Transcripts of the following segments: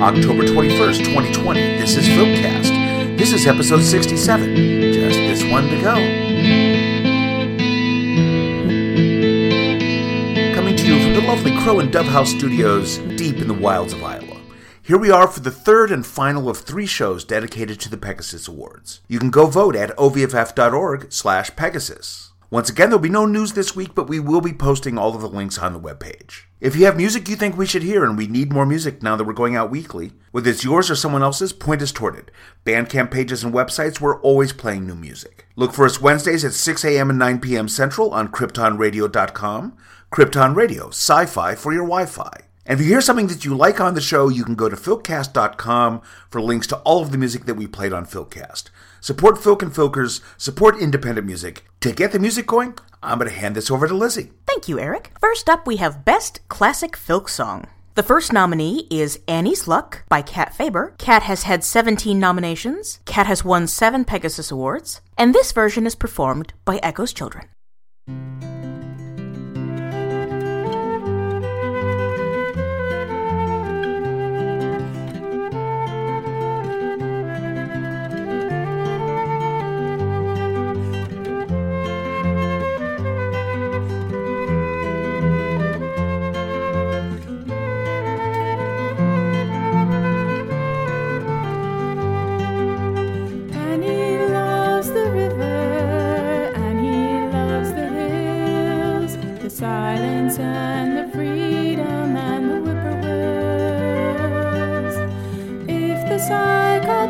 October 21st, 2020. This is Filkcast. This is episode 67. Just this one to go. Coming to you from the lovely Crow and Dove House Studios deep in the wilds of Iowa. Here we are for the third and final of three shows dedicated to the Pegasus Awards. You can go vote at ovff.org slash Pegasus. Once again, there'll be no news this week, but we will be posting all of the links on the webpage. If you have music you think we should hear, and we need more music now that we're going out weekly, whether it's yours or someone else's, point us toward it. Bandcamp pages and websites, we're always playing new music. Look for us Wednesdays at 6 a.m. and 9 p.m. Central on KryptonRadio.com. Krypton Radio, sci fi for your Wi Fi. And if you hear something that you like on the show, you can go to filkcast.com for links to all of the music that we played on Filkcast. Support Folk and Filkers, support independent music. To get the music going, I'm going to hand this over to Lizzie. Thank you, Eric. First up, we have Best Classic Folk Song. The first nominee is Annie's Luck by Cat Faber. Cat has had 17 nominations. Cat has won 7 Pegasus Awards. And this version is performed by Echo's Children.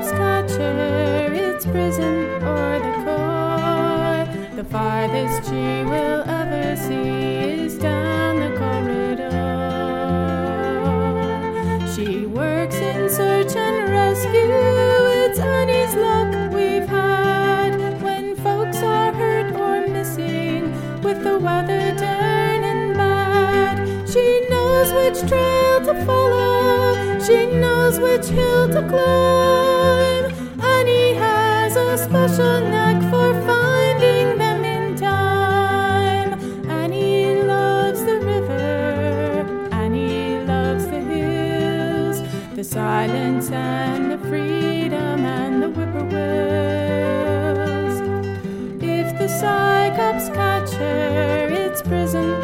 Cyclops it's prison or the core. The farthest she will ever see is down which hill to climb. Annie has a special knack for finding them in time. And he loves the river. and he loves the hills, the silence and the freedom and the whippoorwills. If the cyclops catch her, it's prison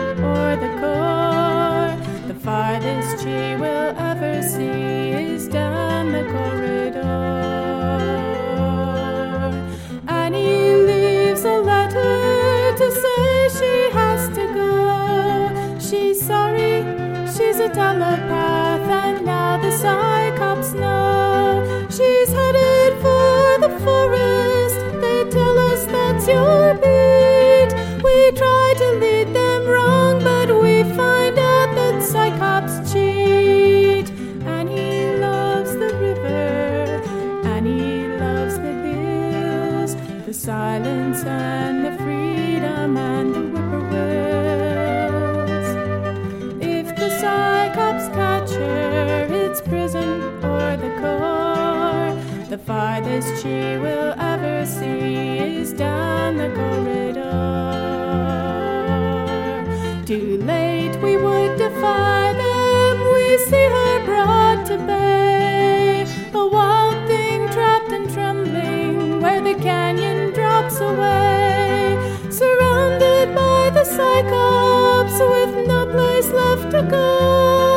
the core. The farthest she will ever see is down the corridor. Too late we would defy them, we see her brought to bay. A wild thing trapped and trembling where the canyon drops away. Surrounded by the Cyclops with no place left to go.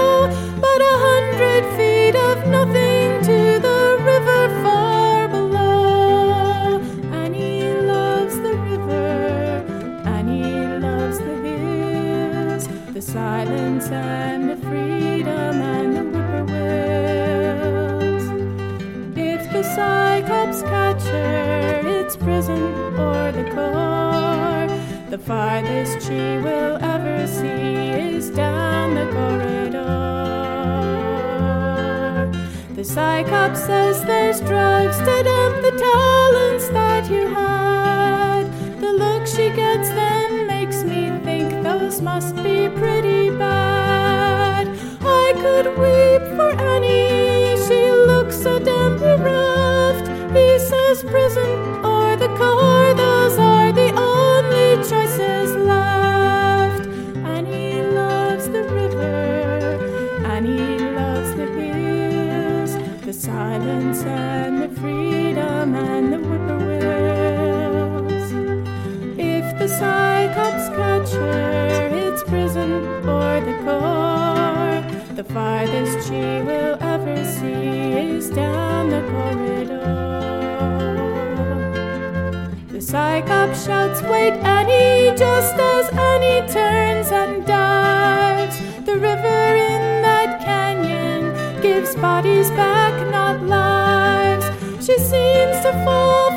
Farthest she will ever see is down the corridor. The Cyclops says there's drugs to dump the talents that you had. The look she gets then makes me think those must be pretty bad. I could weep for Annie, she looks so damp bereft. He says prison farthest she will ever see is down the corridor. The Cyclops shouts, Wait, Annie, just as Annie turns and dives. The river in that canyon gives bodies back, not lives. She seems to fall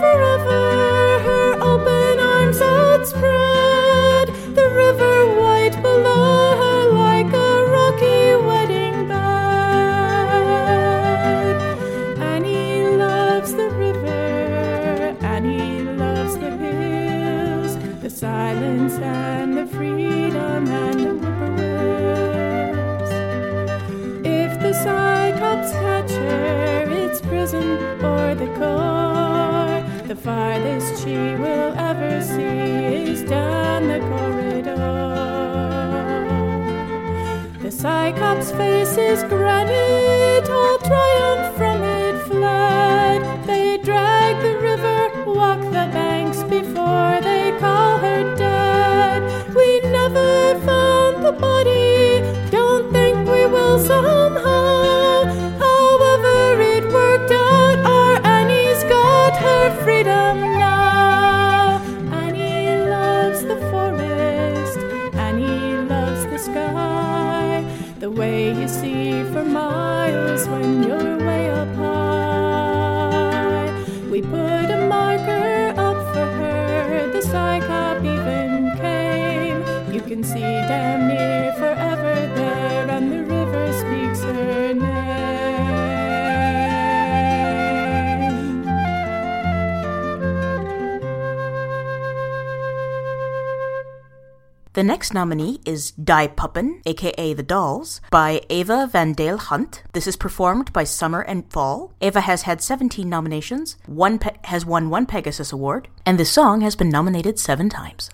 Cyclops' The next nominee is Die Puppen, aka The Dolls, by Ava Van Daele-Hunt. This is performed by Summer and Fall. Ava has had 17 nominations, one pe- has won one Pegasus Award, and this song has been nominated seven times.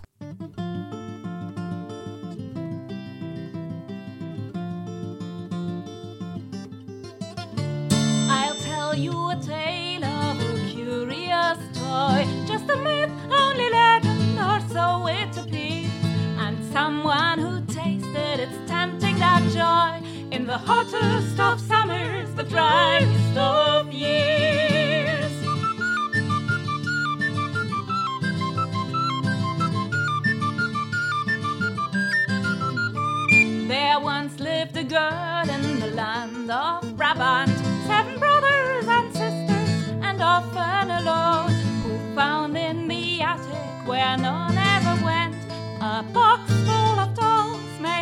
In the hottest of summers, the driest of years. There once lived a girl in the land of Brabant, seven brothers and sisters, and often alone, who found in the attic where none ever went a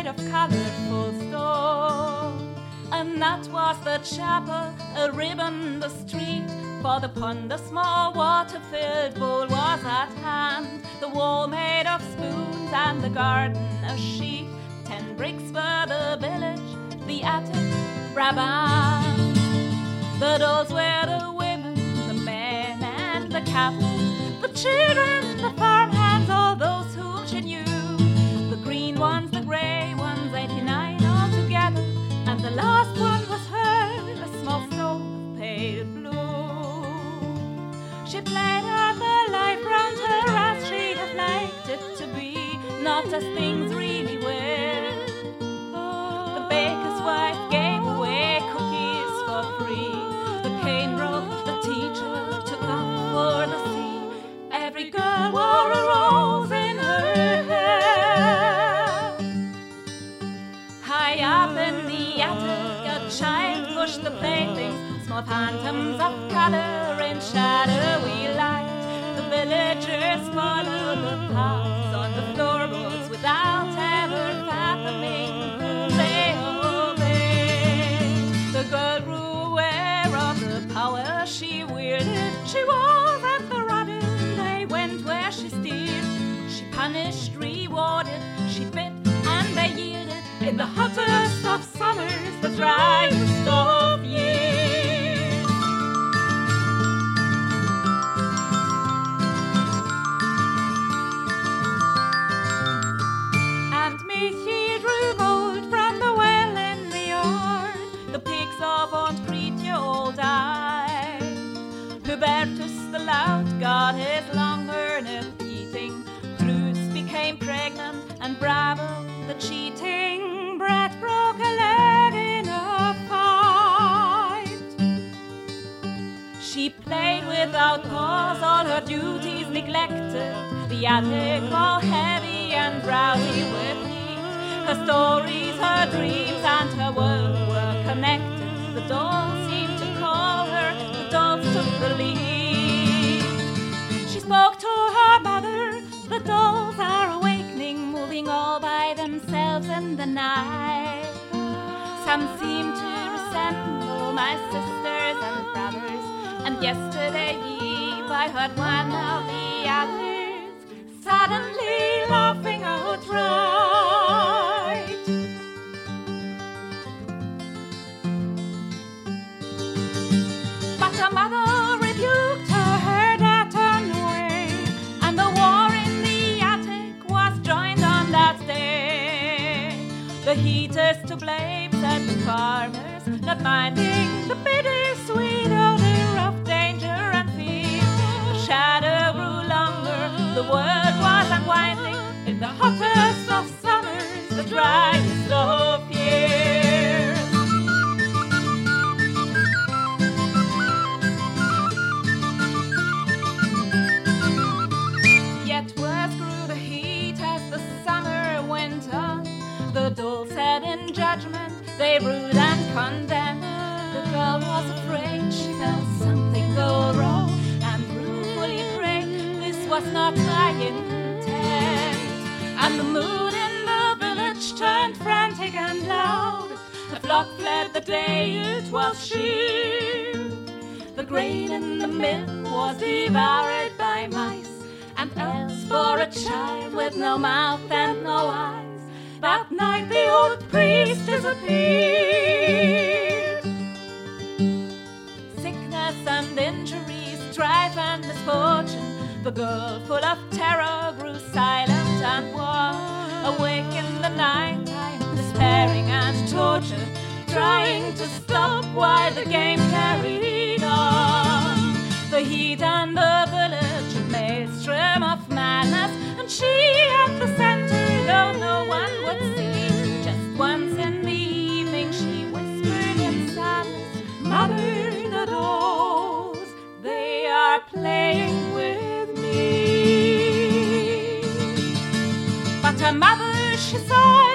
of colourful stone. And that was the chapel, a ribbon the street. For the pond, a small water-filled bowl was at hand. The wall made of spoons and the garden a sheet. Ten bricks for the village, the attic, Brabant. The dolls were the women, the men and the cattle, the children, the farmhands, not as things cause, all her duties neglected. The attic all heavy and drowsy with heat. Her stories, her dreams, and her world were connected. The dolls seemed to call her, the dolls took the lead. She spoke to her mother, the dolls are awakening, moving all by themselves in the night. Some seem to resemble oh, my sisters and brothers, and yesterday I heard one of the others suddenly laughing outright. But her mother rebuked her, and the war in the attic was joined on that day. The to blame, said the farmers, not minding the the hottest of summers, the driest of years. Yet worse grew the heat as the summer went on. The dolls said in judgment, they ruled and condemned. The girl was afraid she felt something go wrong and ruefully prayed this was not my intent. Flock fled the day it was sheared. The grain in the mill was devoured by mice, and else for a child with no mouth and no eyes. That night the old priest disappeared. Sickness and injuries, strife and misfortune. The girl, full of terror, grew silent and wan. Awake in the night despairing and tortured, trying to stop while the game carried on. The heat and the village, a maelstrom of madness, and she at the center, though no one would see. Just once in the evening, she whispered in sadness, Mother, the dolls, they are playing with me. But her mother, she sighed,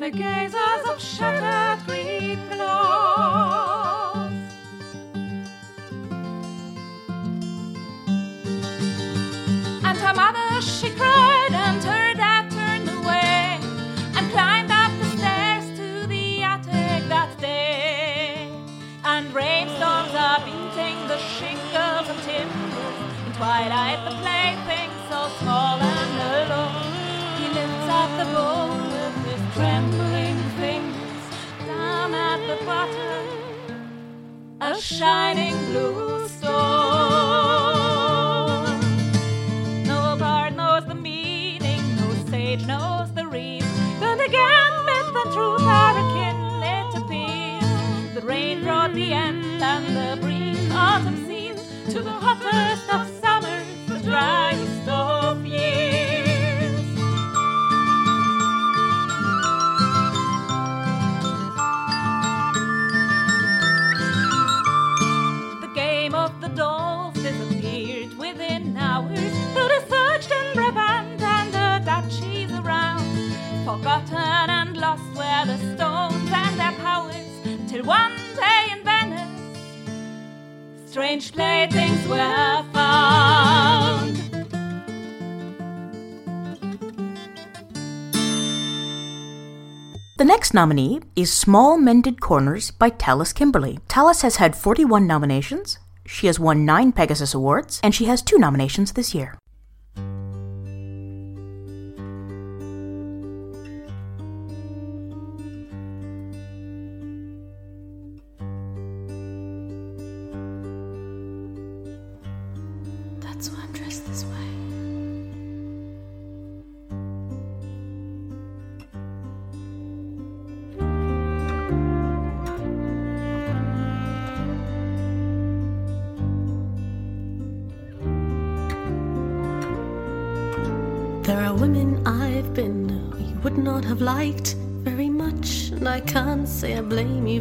the gazes of shattered Greek glass. Shining blue stone. No bard knows the meaning, no sage knows the reason. Then again, myth and truth are akin, it appears. The rain brought the end and the brief autumn season to the hottest of strange playthings were found. The next nominee is Small Mended Corners by Talis Kimberley. Talis has had 41 nominations, she has won 9 Pegasus Awards, and she has 2 nominations this year.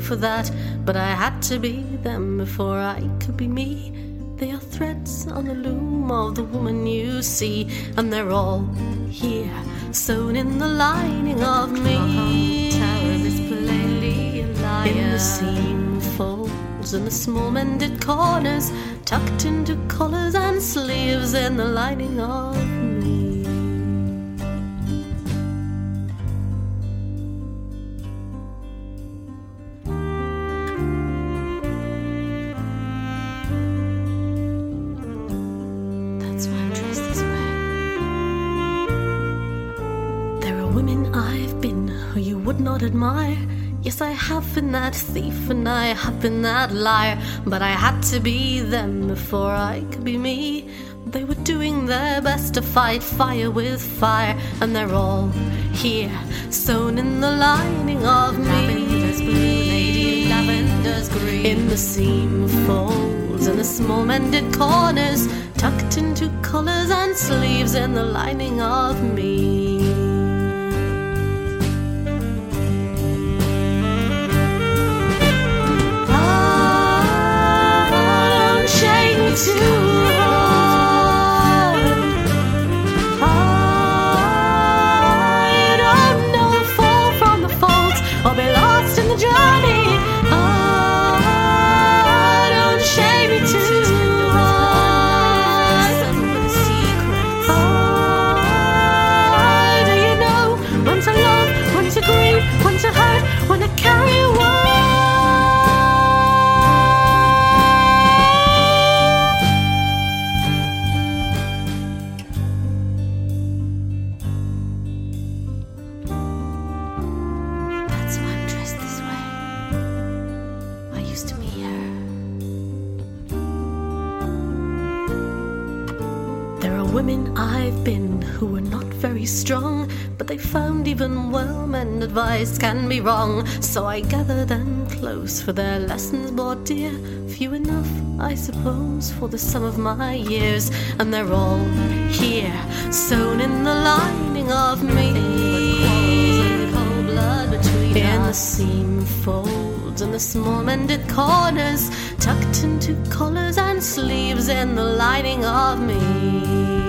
For that. But I had to be them before I could be me. They are threads on the loom of the woman you see, and they're all here, sewn in the lining of me. Tower is plainly aligned in the seam folds and the small mended corners, tucked into collars and sleeves in the lining of me. Have been that thief and I have been that liar. But I had to be them before I could be me. They were doing their best to fight fire with fire, and they're all here, sewn in the lining of me. Lavender's blue, lady, lavender's green. In the seam folds and the small mended corners, tucked into collars and sleeves in the lining of me. Women I've been who were not very strong, but they found even well men advice can be wrong. So I gather them close for their lessons bought dear. Few enough, I suppose, for the sum of my years, and they're all here, sewn in the lining of me. In the seam and the small mended corners, tucked into collars and sleeves in the lining of me.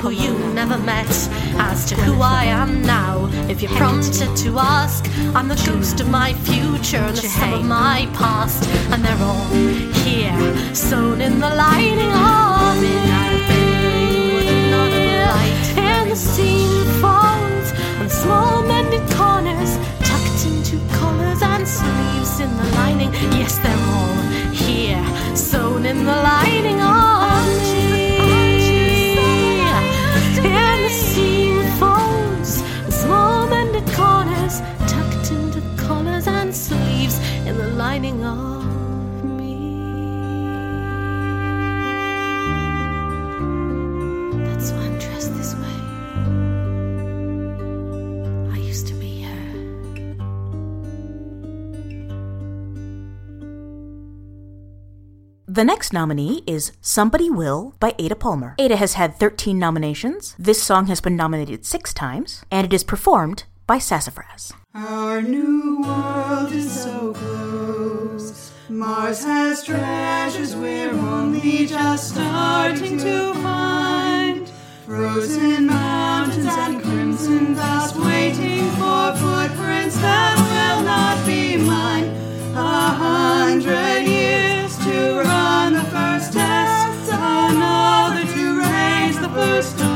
Who you never met. As to who I am now, if you're prompted to ask, I'm the ghost of my future and the sum of my past. And they're all here, sewn in the lining of me. And the seam folds and small mended corners, tucked into collars and sleeves in the lining. Yes, they're The next nominee is Somebody Will by Ada Palmer. Ada has had 13 nominations. This song has been nominated six times, and it is performed by Sassafras. Our new world is so close. Mars has treasures we're only just starting to find. Frozen mountains and crimson dust waiting for footprints that will not be mine. A hundred years to run the first test, another to raise the first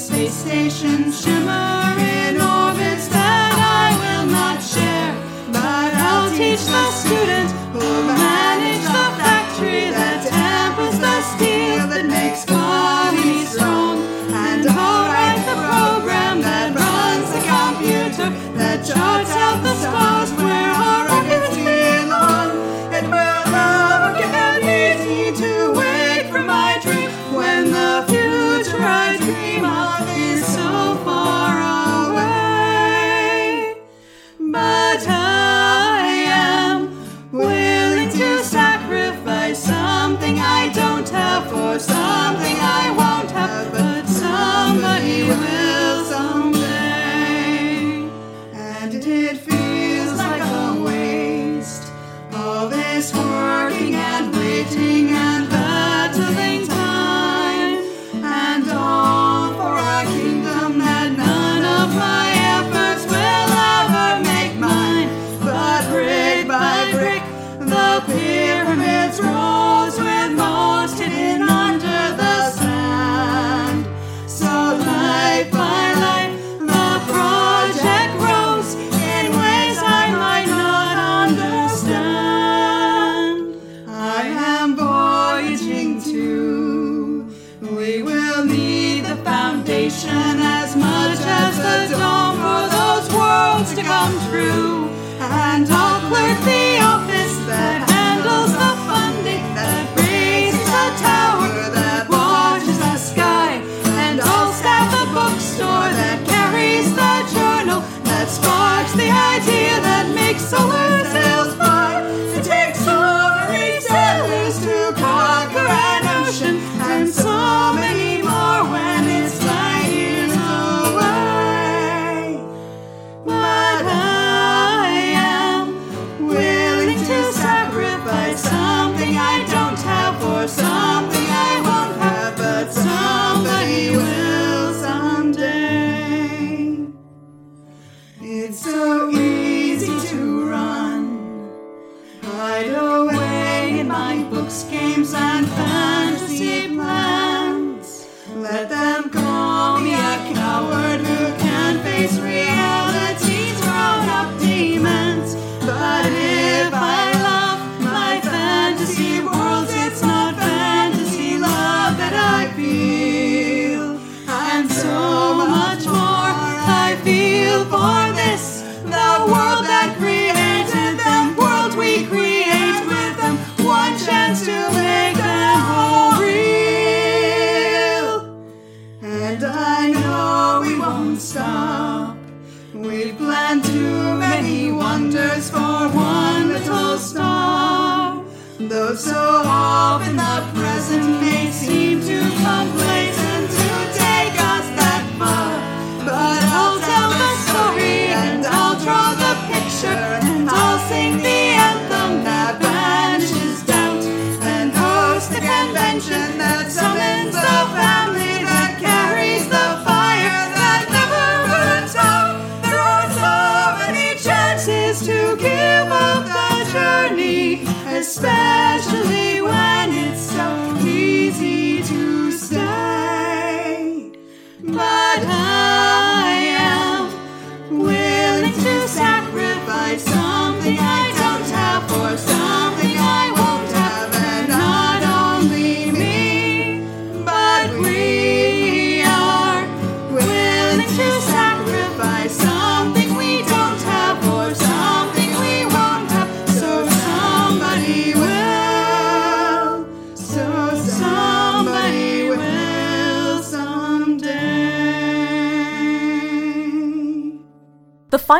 space station shimmer in orbits that I will not share. But I'll teach the students who manage the factory that tempers the steel that makes bodies strong. And I'll write the program that runs the computer that charts out the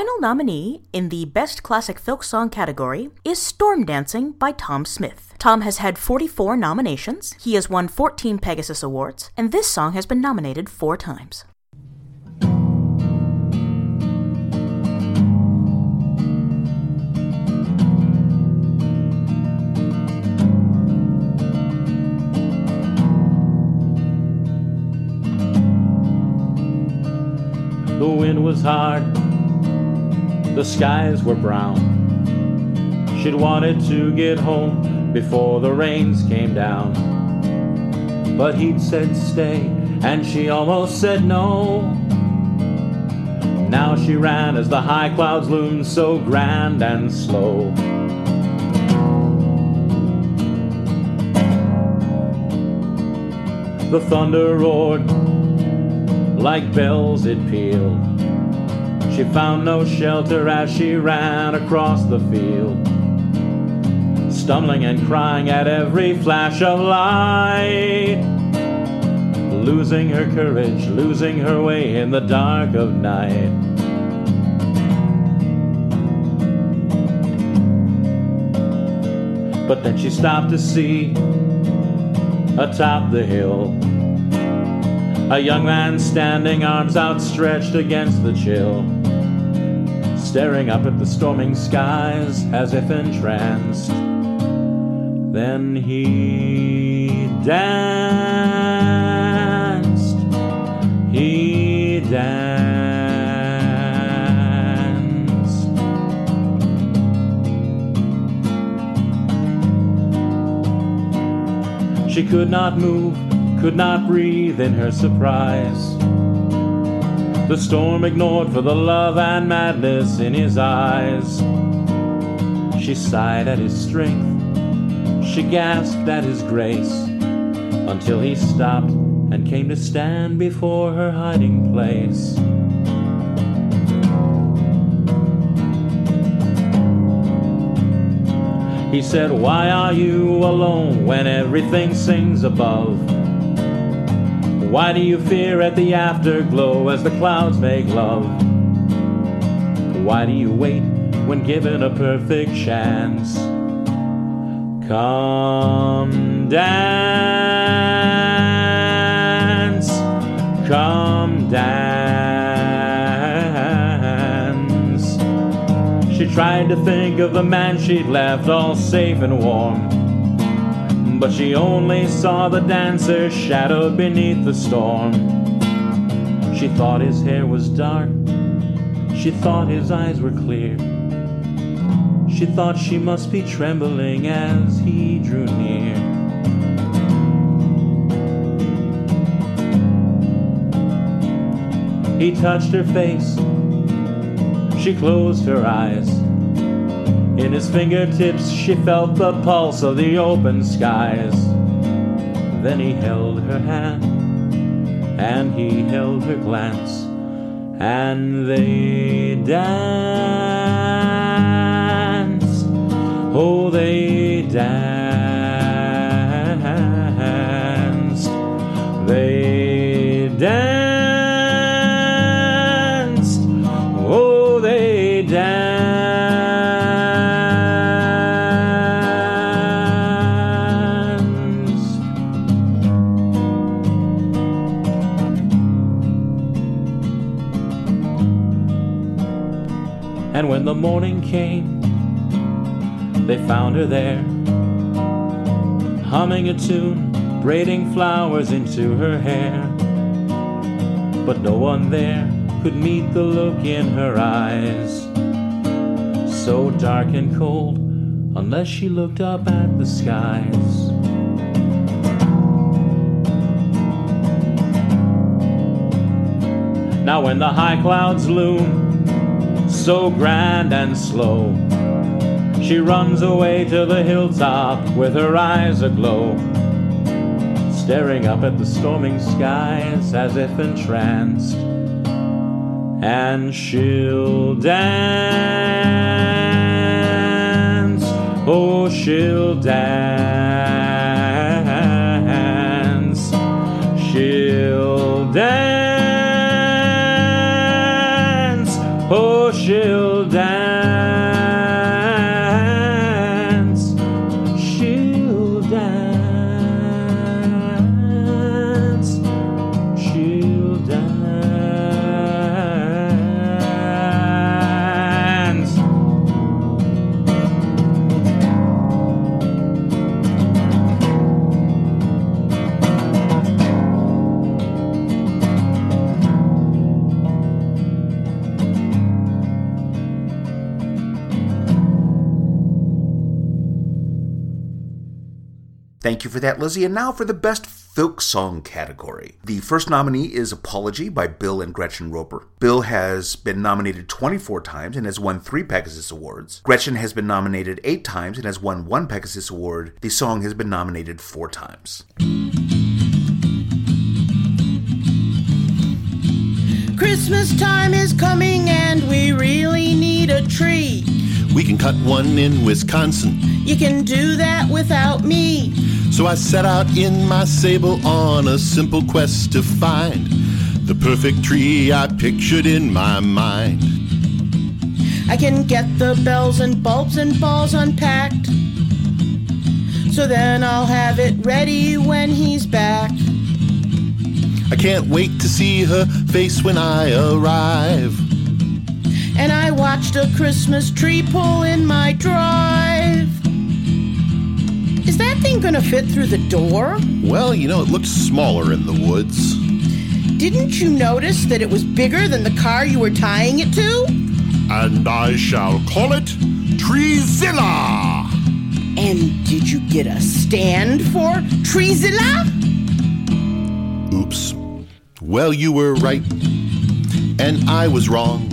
final nominee in the Best Classic Folk Song category is Storm Dancing by Tom Smith. Tom has had 44 nominations, he has won 14 Pegasus Awards, and this song has been nominated four times. The wind was hard the skies were brown. She'd wanted to get home before the rains came down. But he'd said stay, and she almost said no. Now she ran as the high clouds loomed so grand and slow. The thunder roared like bells it pealed. She found no shelter as she ran across the field, stumbling and crying at every flash of light, losing her courage, losing her way in the dark of night. But then she stopped to see atop the hill a young man standing, arms outstretched against the chill, staring up at the storming skies as if entranced. Then he danced, he danced. She could not move, could not breathe in her surprise. The storm ignored for the love and madness in his eyes. She sighed at his strength, she gasped at his grace, until he stopped and came to stand before her hiding place. He said, Why are you alone when everything sings above? Why do you fear at the afterglow as the clouds make love? Why do you wait when given a perfect chance? Come dance, come dance. She tried to think of the man she'd left all safe and warm. But she only saw the dancer's shadow beneath the storm. She thought his hair was dark. She thought his eyes were clear. She thought she must be trembling as he drew near. He touched her face. She closed her eyes. In his fingertips, she felt the pulse of the open skies. Then he held her hand, and he held her glance, and they danced. Oh, they danced. Morning came, they found her there, humming a tune, braiding flowers into her hair. But no one there could meet the look in her eyes, so dark and cold, unless she looked up at the skies. Now, when the high clouds loom, so grand and slow. She runs away to the hilltop with her eyes aglow, staring up at the storming skies as if entranced. And she'll dance, oh, she'll dance, she'll dance, oh, she'll dance, Thank you for that, Lizzie. And now for the best folk song category. The first nominee is Apology by Bill and Gretchen Roper. Bill has been nominated 24 times and has won three Pegasus Awards. Gretchen has been nominated eight times and has won one Pegasus Award. The song has been nominated four times. Christmas time is coming and we really need a tree. We can cut one in Wisconsin. You can do that without me. So I set out in my sable on a simple quest to find the perfect tree I pictured in my mind. I can get the bells and bulbs and balls unpacked. So then I'll have it ready when he's back. I can't wait to see her face when I arrive. And I watched a Christmas tree pull in my drive. Is that thing gonna fit through the door? Well, you know, it looked smaller in the woods. Didn't you notice that it was bigger than the car you were tying it to? And I shall call it Treezilla! And did you get a stand for Treezilla? Oops. Well, you were right, and I was wrong.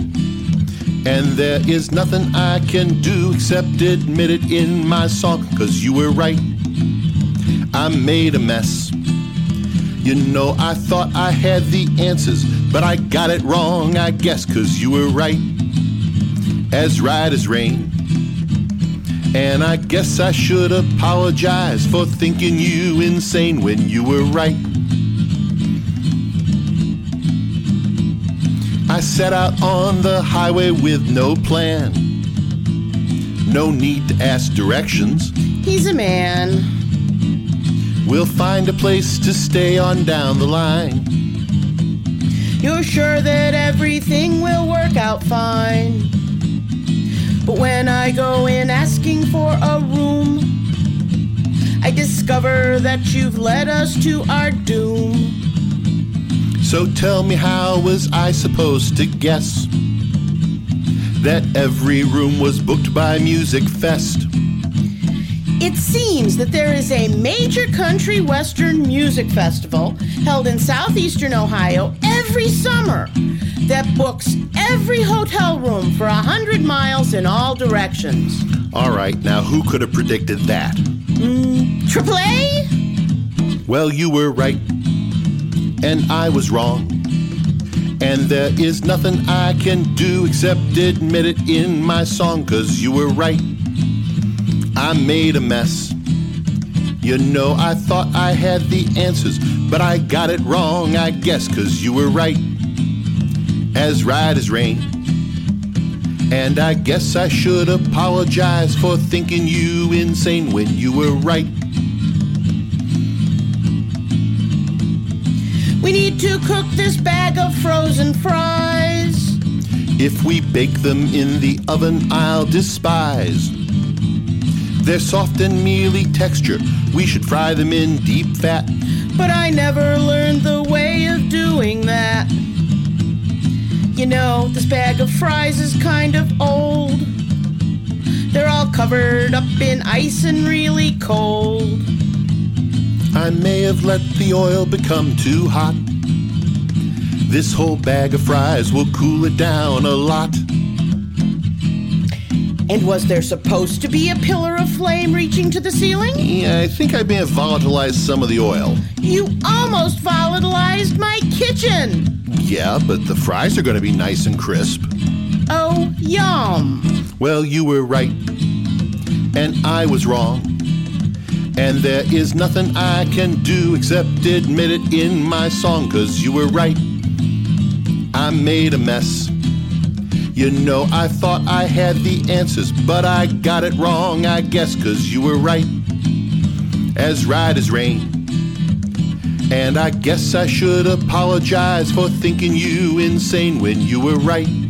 And there is nothing I can do except admit it in my song, cause you were right. I made a mess. You know, I thought I had the answers, but I got it wrong, I guess, cause you were right. As right as rain. And I guess I should apologize for thinking you insane when you were right. I set out on the highway with no plan. No need to ask directions. He's a man. We'll find a place to stay on down the line. You're sure that everything will work out fine. But when I go in asking for a room, I discover that you've led us to our doom. So tell me, how was I supposed to guess that every room was booked by Music Fest? It seems that there is a major country western music festival held in southeastern Ohio every summer that books every hotel room for a hundred miles in all directions. All right, now who could have predicted that? Mm, triple A? Well, you were right, and I was wrong. And there is nothing I can do except admit it in my song, cause you were right. I made a mess. You know, I thought I had the answers, but I got it wrong, I guess, cause you were right. As right as rain. And I guess I should apologize for thinking you insane when you were right. We need to cook this bag of frozen fries. If we bake them in the oven, I'll despise. Their soft and mealy texture, we should fry them in deep fat. But I never learned the way of doing that. You know, this bag of fries is kind of old. They're all covered up in ice and really cold. I may have let the oil become too hot. This whole bag of fries will cool it down a lot. And was there supposed to be a pillar of flame reaching to the ceiling? Yeah, I think I may have volatilized some of the oil. You almost volatilized my kitchen! Yeah, but the fries are going to be nice and crisp. Oh, yum! Well, you were right, and I was wrong. And there is nothing I can do except admit it in my song, cause you were right. I made a mess. You know, I thought I had the answers, but I got it wrong, I guess, cause you were right. As right as rain. And I guess I should apologize for thinking you insane when you were right.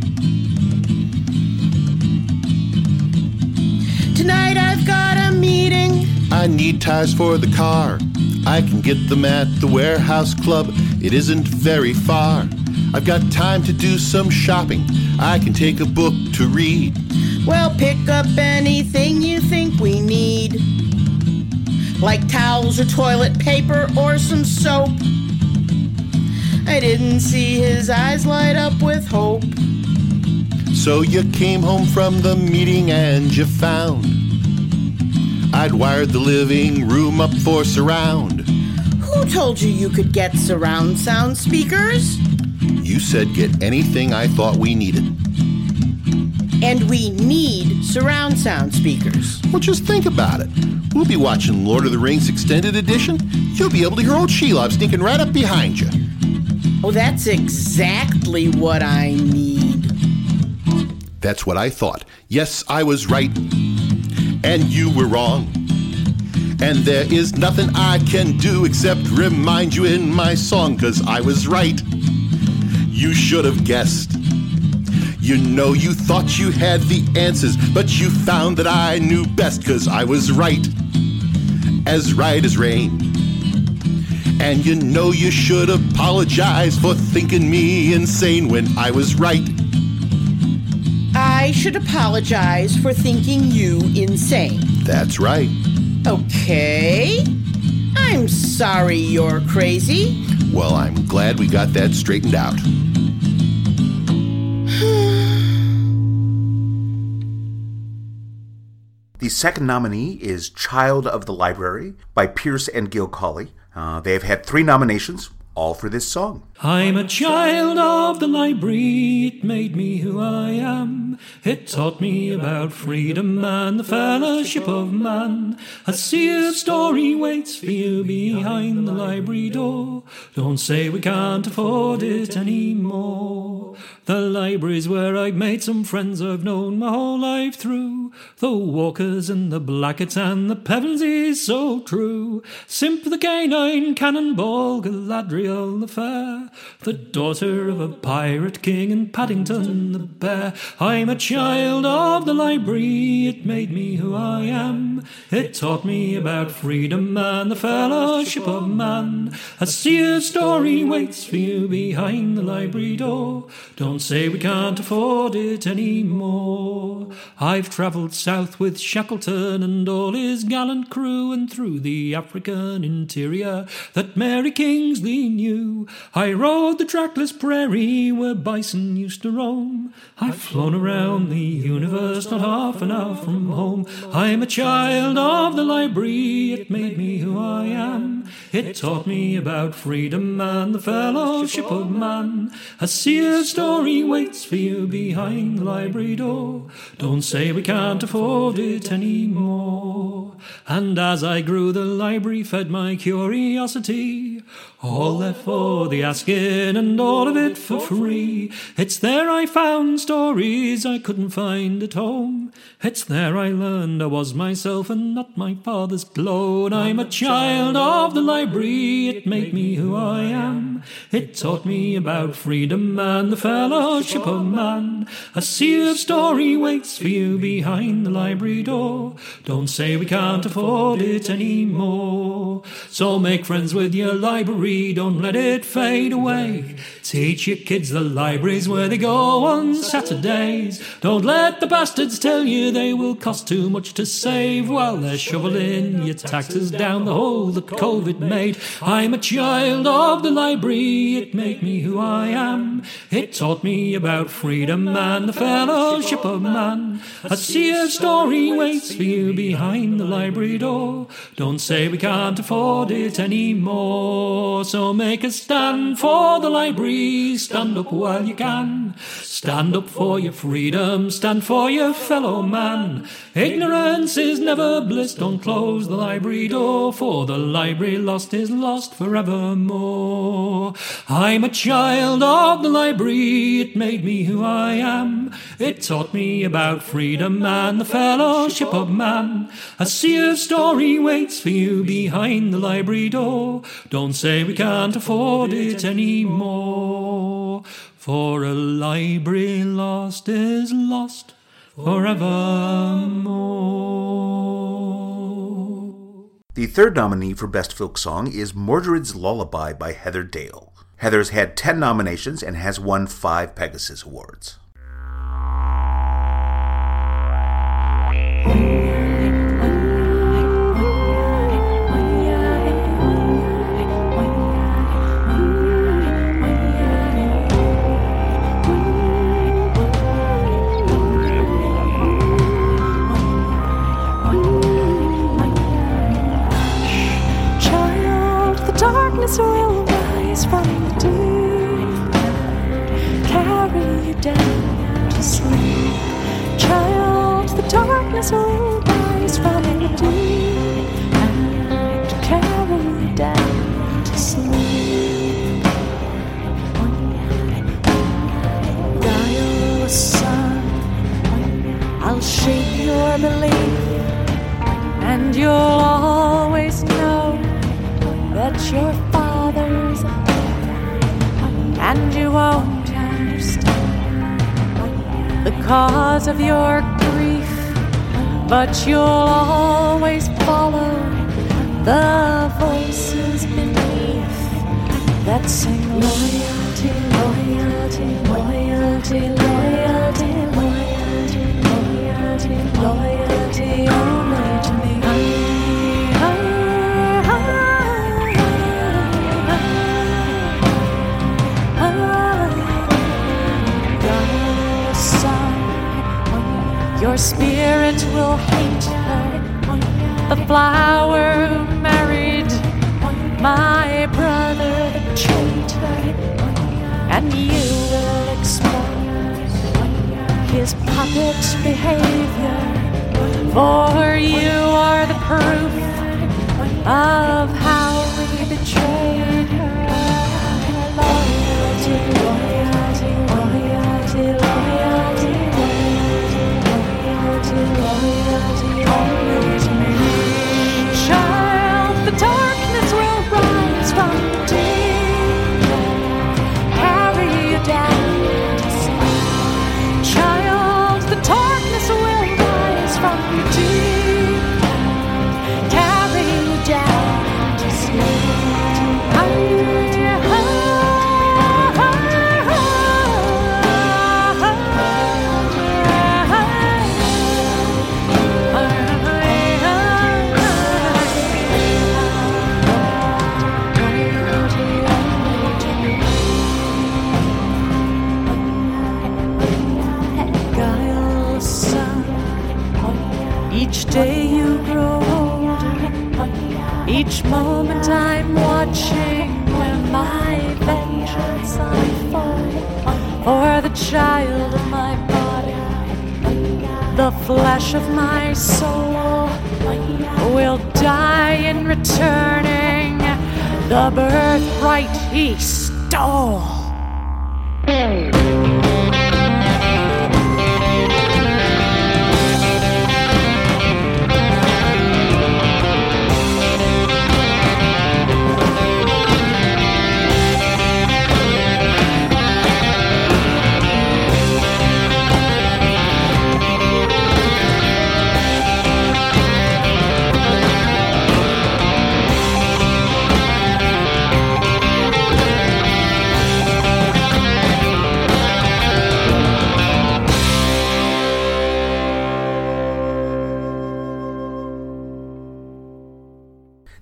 I need tires for the car. I can get them at the warehouse club. It isn't very far. I've got time to do some shopping. I can take a book to read. Well, pick up anything you think we need. like towels or toilet paper or some soap. I didn't see his eyes light up with hope. So you came home from the meeting and you found I'd wired the living room up for surround. Who told you you could get surround sound speakers? You said get anything I thought we needed. And we need surround sound speakers. Well, just think about it. We'll be watching Lord of the Rings Extended Edition. You'll be able to hear old Shelob sneaking right up behind you. Oh, that's exactly what I need. That's what I thought. Yes, I was right. And you were wrong. And there is nothing I can do except remind you in my song, cause I was right. You should have guessed. You know, you thought you had the answers, but you found that I knew best, cause I was right. As right as rain. And you know you should apologize for thinking me insane when I was right. I should apologize for thinking you insane. That's right. Okay. I'm sorry you're crazy. Well, I'm glad we got that straightened out. The second nominee is Child of the Library by Pierce and Gil Colley. Uh, they have had three nominations, all for this song. I'm a child of the library, it made me who I am. It taught me about freedom and the fellowship of man. A sea of story waits for you behind the library door. Don't say we can't afford it anymore. The library's where I've made some friends I've known my whole life through. The Walkers and the Blacketts and the Pevensies so true. Simp the canine, Cannonball, Galadriel the fair. The daughter of a pirate king and Paddington the bear. I'm a child of the library, it made me who I am. It taught me about freedom and the fellowship of man. A of story waits for you behind the library door. Don't say we can't afford it anymore. I've travelled south with Shackleton and all his gallant crew, and through the African interior that Mary Kingsley knew. I rode the trackless prairie where bison used to roam. I've flown around the universe, not half an hour from home. I'm a child of the library, it made me who I am. It taught me about freedom and the fellowship of man. A sea of story waits for you behind the library door. Don't say we can't afford it anymore. And as I grew, the library fed my curiosity. All there for the asking, and all of it for free. It's there I found stories I couldn't find at home. It's there I learned I was myself and not my father's clone. I'm a child of the library, it made me who I am. It taught me about freedom and the fellowship of man. A sea of story waits for you behind the library door. Don't say we can't afford it anymore. So make friends with your library, don't let it fade away. Teach your kids the libraries where they go on Saturdays. Don't let the bastards tell you they will cost too much to save while they're shoveling your taxes down the hole that COVID made. I'm a child of the library, it made me who I am. It taught me about freedom and the fellowship of man. A sea of story waits for you behind the library door. Don't say we can't afford it anymore. So make a stand for the library, stand up while you can. Stand up for your freedom, stand for your fellow man. Ignorance is never bliss, don't close the library door, for the library lost is lost forevermore. I'm a child of the library, it made me who I am. It taught me about freedom and the fellowship of man. A sea story waits for you behind the library door. Don't say we can't afford it anymore. For a library lost is lost forevermore. The third nominee for Best Folk Song is Mordred's Lullaby by Heather Dale. Heather's had 10 nominations and has won 5 Pegasus Awards. touch your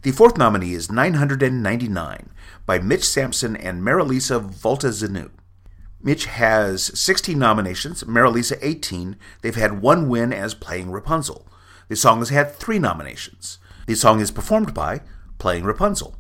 The fourth nominee is 999 by Mitch Sampson and Marilisa Valtazanou. Mitch has 16 nominations, Marilisa 18. They've had one win as playing Rapunzel. The song has had three nominations. The song is performed by Playing Rapunzel.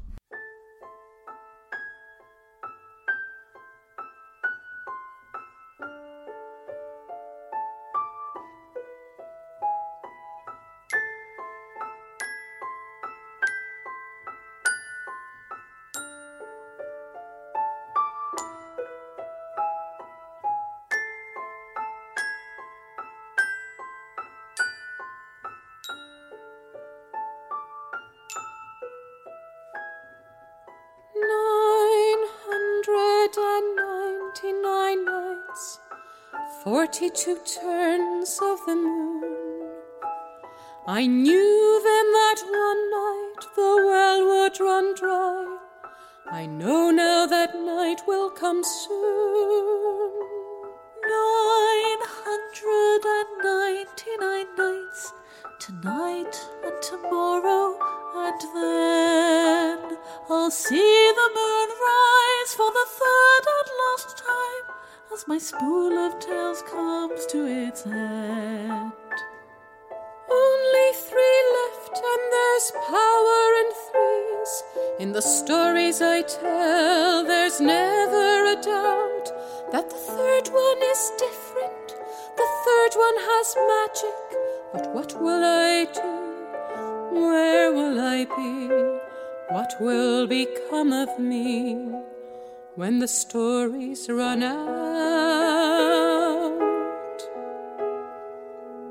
I be? What will become of me when the stories run out?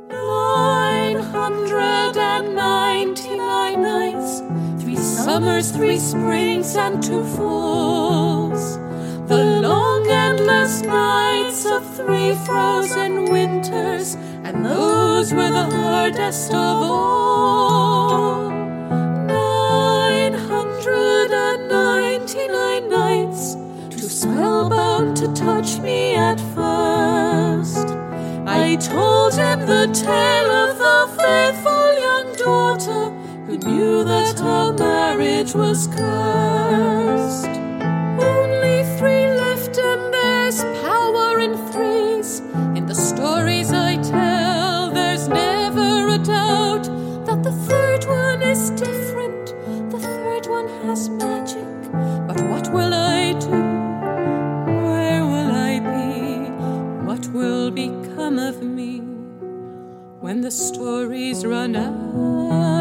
Nine hundred and ninety-nine nights, three summers, three springs, and two falls. The long endless nights of three frozen winters, and those were the hardest of all. Spellbound to touch me at first. I told him the tale of the faithful young daughter who knew that her marriage was cursed. When the stories run out?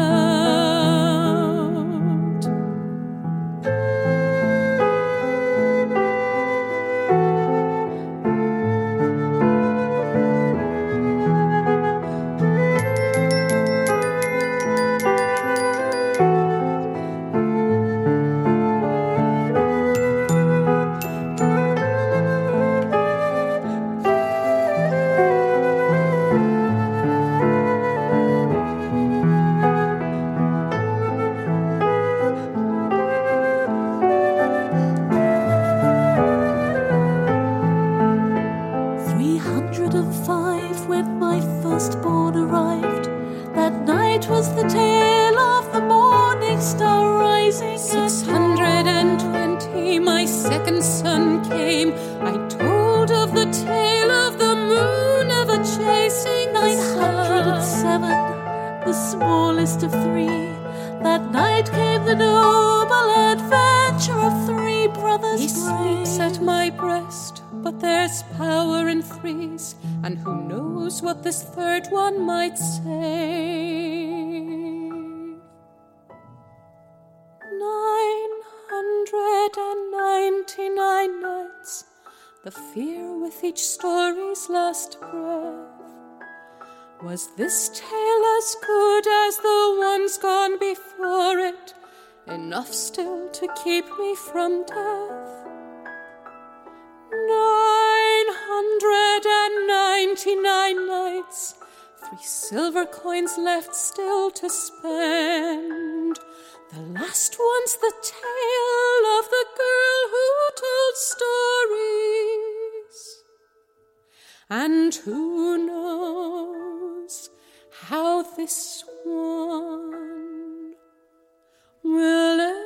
The fear with each story's last breath. Was this tale as good as the ones gone before it? Enough still to keep me from death? Nine hundred and ninety-nine nights, three silver coins left still to spend. The last one's the tale of the girl who told stories. And who knows how this one will end?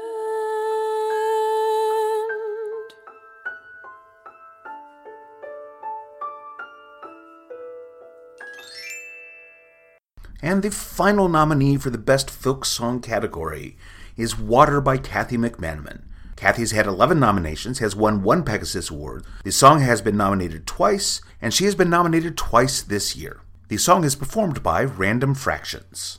And the final nominee for the Best Folk Song category is Water by Kathy McManaman. Kathy's had 11 nominations, has won one Pegasus Award. The song has been nominated twice, and she has been nominated twice this year. The song is performed by Random Fractions.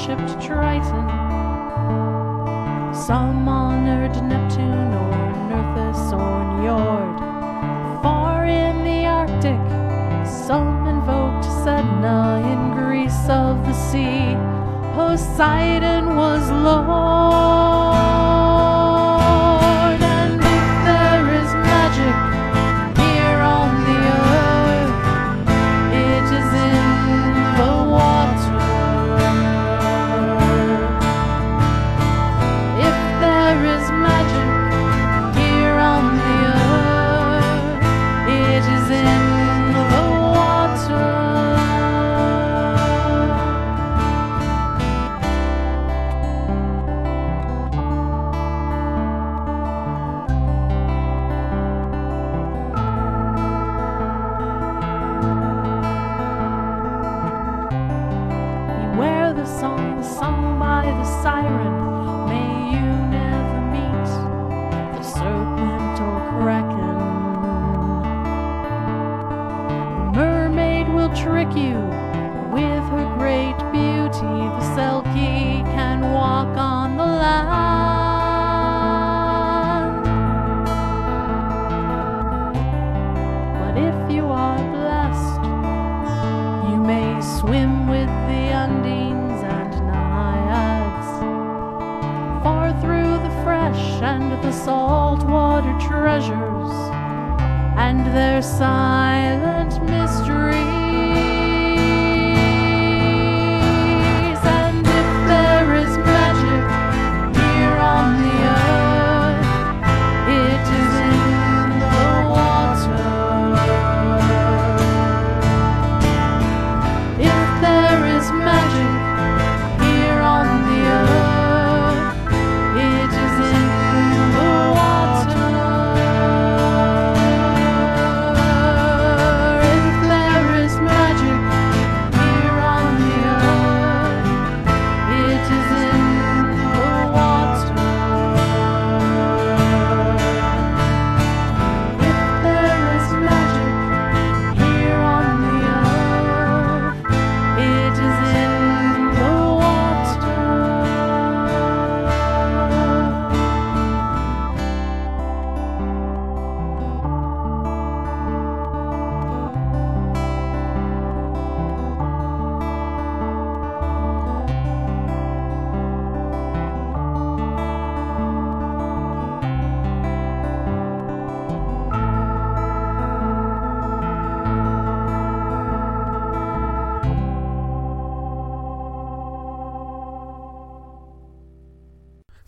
worshipped Triton. Some honored Neptune or Nerthus or Njord. Far in the Arctic, some invoked Sedna in Greece of the sea. Poseidon was Lord.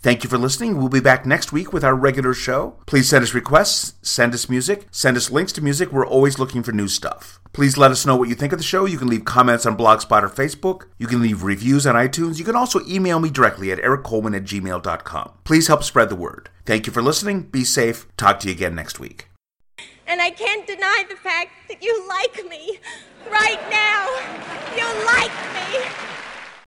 Thank you for listening. We'll be back next week with our regular show. Please send us requests, send us music, send us links to music. We're always looking for new stuff. Please let us know what you think of the show. You can leave comments on Blogspot or Facebook. You can leave reviews on iTunes. You can also email me directly at ericcoleman at gmail.com. Please help spread the word. Thank you for listening. Be safe. Talk to you again next week. And I can't deny the fact that you like me right now. You like me.